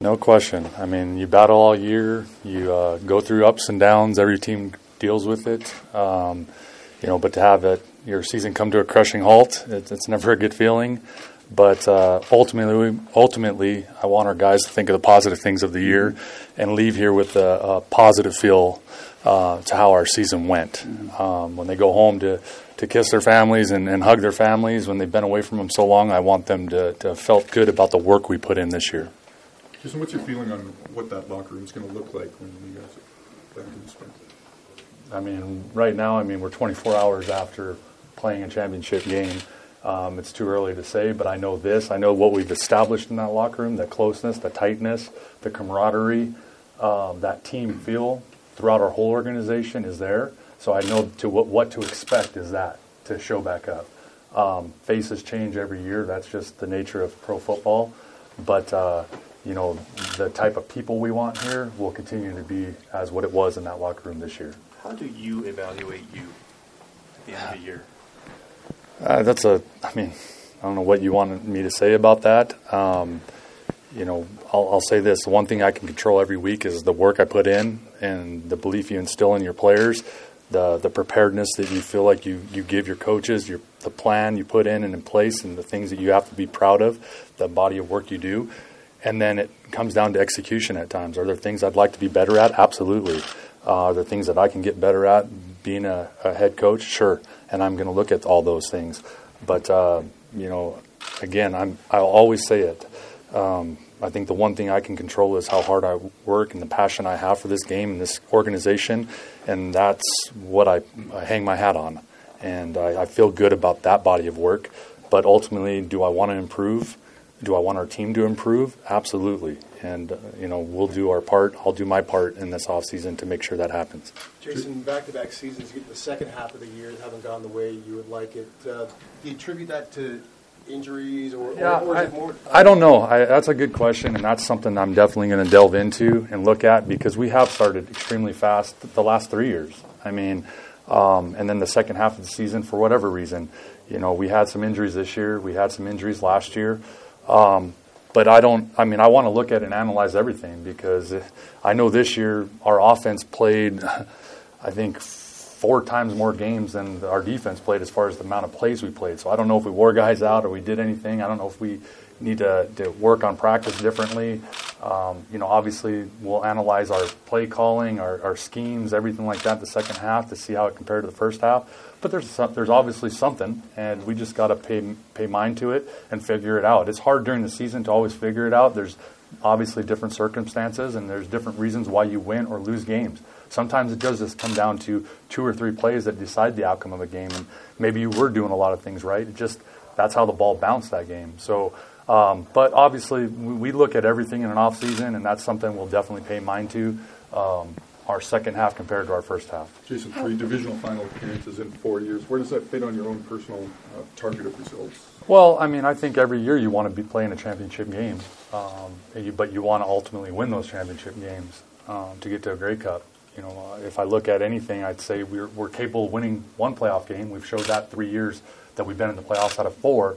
No question. I mean, you battle all year. You uh, go through ups and downs. Every team deals with it. Um, you know, but to have it, your season come to a crushing halt, it, it's never a good feeling. But uh, ultimately, ultimately, I want our guys to think of the positive things of the year and leave here with a, a positive feel uh, to how our season went. Um, when they go home to, to kiss their families and, and, hug their families when they've been away from them so long, I want them to, to felt good about the work we put in this year. Jason, what's your feeling on what that locker room is going to look like when you guys are back in the spring? I mean, right now, I mean, we're 24 hours after playing a championship game. Um, it's too early to say, but I know this. I know what we've established in that locker room the closeness, the tightness, the camaraderie, um, that team feel throughout our whole organization is there. So I know to what, what to expect is that to show back up. Um, faces change every year. That's just the nature of pro football. But uh, you know, the type of people we want here will continue to be as what it was in that locker room this year. How do you evaluate you at the end of the year? Uh, that's a, I mean, I don't know what you wanted me to say about that. Um, you know, I'll, I'll, say this: the one thing I can control every week is the work I put in and the belief you instill in your players, the the preparedness that you feel like you you give your coaches, your the plan you put in and in place, and the things that you have to be proud of, the body of work you do, and then it comes down to execution at times. Are there things I'd like to be better at? Absolutely. Uh, are there things that I can get better at being a, a head coach? Sure. And I'm going to look at all those things. But, uh, you know, again, I'm, I'll always say it. Um, I think the one thing I can control is how hard I work and the passion I have for this game and this organization. And that's what I, I hang my hat on. And I, I feel good about that body of work. But ultimately, do I want to improve? Do I want our team to improve? Absolutely. And, uh, you know, we'll do our part. I'll do my part in this offseason to make sure that happens. Jason, back to back seasons, the second half of the year haven't gone the way you would like it. Uh, do you attribute that to injuries or, yeah, or, or I, more? I don't know. I, that's a good question, and that's something I'm definitely going to delve into and look at because we have started extremely fast the last three years. I mean, um, and then the second half of the season, for whatever reason, you know, we had some injuries this year. We had some injuries last year. Um, but I don't. I mean, I want to look at and analyze everything because I know this year our offense played, I think, four times more games than our defense played as far as the amount of plays we played. So I don't know if we wore guys out or we did anything. I don't know if we need to, to work on practice differently. Um, you know, obviously we'll analyze our play calling, our, our schemes, everything like that the second half to see how it compared to the first half. But there's some, there's obviously something, and we just got to pay pay mind to it and figure it out. It's hard during the season to always figure it out. There's obviously different circumstances, and there's different reasons why you win or lose games. Sometimes it does just come down to two or three plays that decide the outcome of a game, and maybe you were doing a lot of things right. It just that's how the ball bounced that game. So, um, but obviously we, look at everything in an off season, and that's something we'll definitely pay mind to. Um, our second half compared to our first half. Jason, three divisional final appearances in four years. Where does that fit on your own personal uh, target of results? Well, I mean, I think every year you want to be playing a championship game, um, you, but you want to ultimately win those championship games um, to get to a Grey Cup. You know, uh, if I look at anything, I'd say we're, we're capable of winning one playoff game. We've showed that three years that we've been in the playoffs out of four.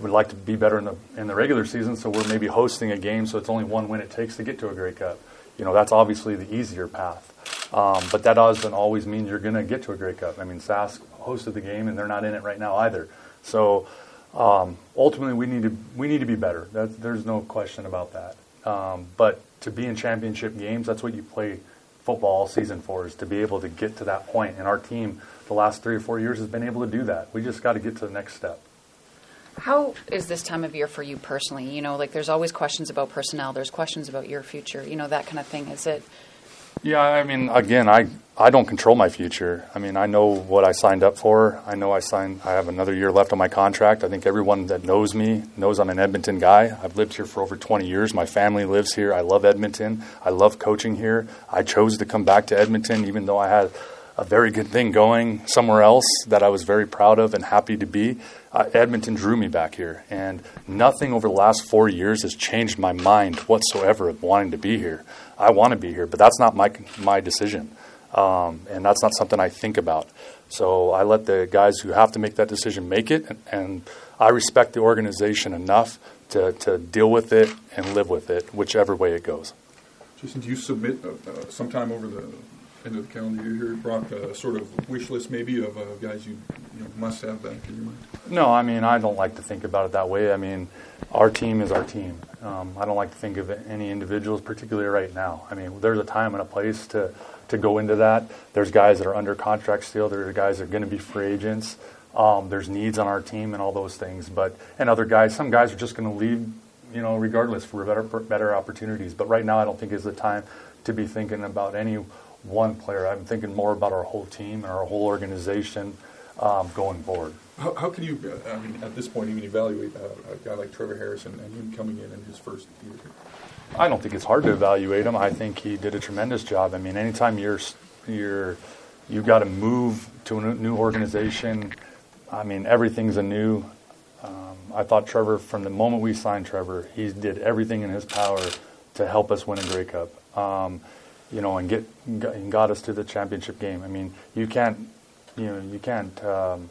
We'd like to be better in the in the regular season, so we're maybe hosting a game, so it's only one win it takes to get to a Grey Cup you know, that's obviously the easier path. Um, but that doesn't always mean you're going to get to a Grey Cup. I mean, Sask hosted the game, and they're not in it right now either. So um, ultimately, we need to we need to be better. That, there's no question about that. Um, but to be in championship games, that's what you play football all season for, is to be able to get to that point. And our team, the last three or four years, has been able to do that. We just got to get to the next step. How is this time of year for you personally? You know, like there's always questions about personnel, there's questions about your future, you know, that kind of thing. Is it? Yeah, I mean, again, I, I don't control my future. I mean, I know what I signed up for. I know I signed, I have another year left on my contract. I think everyone that knows me knows I'm an Edmonton guy. I've lived here for over 20 years. My family lives here. I love Edmonton. I love coaching here. I chose to come back to Edmonton, even though I had a very good thing going somewhere else that I was very proud of and happy to be. Uh, Edmonton drew me back here, and nothing over the last four years has changed my mind whatsoever of wanting to be here. I want to be here, but that's not my my decision, um, and that's not something I think about. So I let the guys who have to make that decision make it, and, and I respect the organization enough to, to deal with it and live with it, whichever way it goes. Jason, do you submit uh, uh, sometime over the of the calendar year here, Brock, a sort of wish list maybe of uh, guys you, you know, must have back in your mind? No, I mean, I don't like to think about it that way. I mean, our team is our team. Um, I don't like to think of any individuals, particularly right now. I mean, there's a time and a place to, to go into that. There's guys that are under contract still. There are guys that are going to be free agents. Um, there's needs on our team and all those things. But and other guys, some guys are just going to leave, you know, regardless for better better opportunities. But right now, I don't think is the time to be thinking about any one player. I'm thinking more about our whole team and our whole organization um, going forward. How, how can you, uh, I mean, at this point, even evaluate uh, a guy like Trevor Harrison and him coming in in his first year? I don't think it's hard to evaluate him. I think he did a tremendous job. I mean, anytime you're you're you've got to move to a new organization. I mean, everything's anew. Um, I thought Trevor, from the moment we signed Trevor, he did everything in his power to help us win a Grey Cup. Um, you know, and get and got us to the championship game. I mean, you can't, you know, you can't. Um,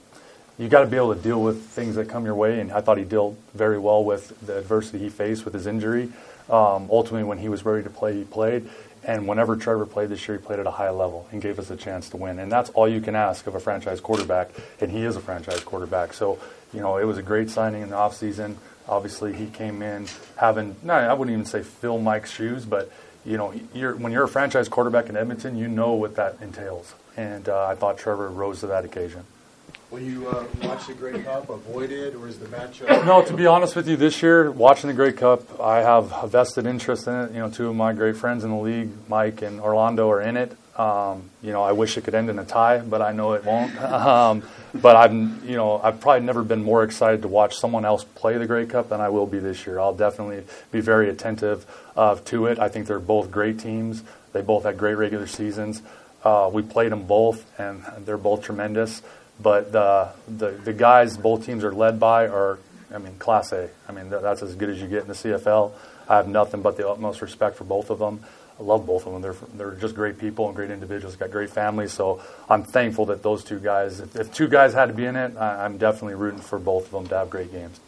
you got to be able to deal with things that come your way, and I thought he dealt very well with the adversity he faced with his injury. Um, ultimately, when he was ready to play, he played. And whenever Trevor played this year, he played at a high level and gave us a chance to win. And that's all you can ask of a franchise quarterback, and he is a franchise quarterback. So, you know, it was a great signing in the offseason. Obviously, he came in having, no, I wouldn't even say fill Mike's shoes, but, you know, you're, when you're a franchise quarterback in Edmonton, you know what that entails. And uh, I thought Trevor rose to that occasion. Will you uh, watch the Grey Cup, avoid it, or is the matchup? No, to be honest with you, this year watching the Grey Cup, I have a vested interest in it. You know, two of my great friends in the league, Mike and Orlando, are in it. Um, you know, I wish it could end in a tie, but I know it won't. Um, but I'm, you know, I've probably never been more excited to watch someone else play the Grey Cup than I will be this year. I'll definitely be very attentive uh, to it. I think they're both great teams. They both had great regular seasons. Uh, we played them both, and they're both tremendous. But the, the, the guys both teams are led by are, I mean, Class A. I mean, that's as good as you get in the CFL. I have nothing but the utmost respect for both of them. I love both of them. They're, they're just great people and great individuals, got great families. So I'm thankful that those two guys, if, if two guys had to be in it, I, I'm definitely rooting for both of them to have great games.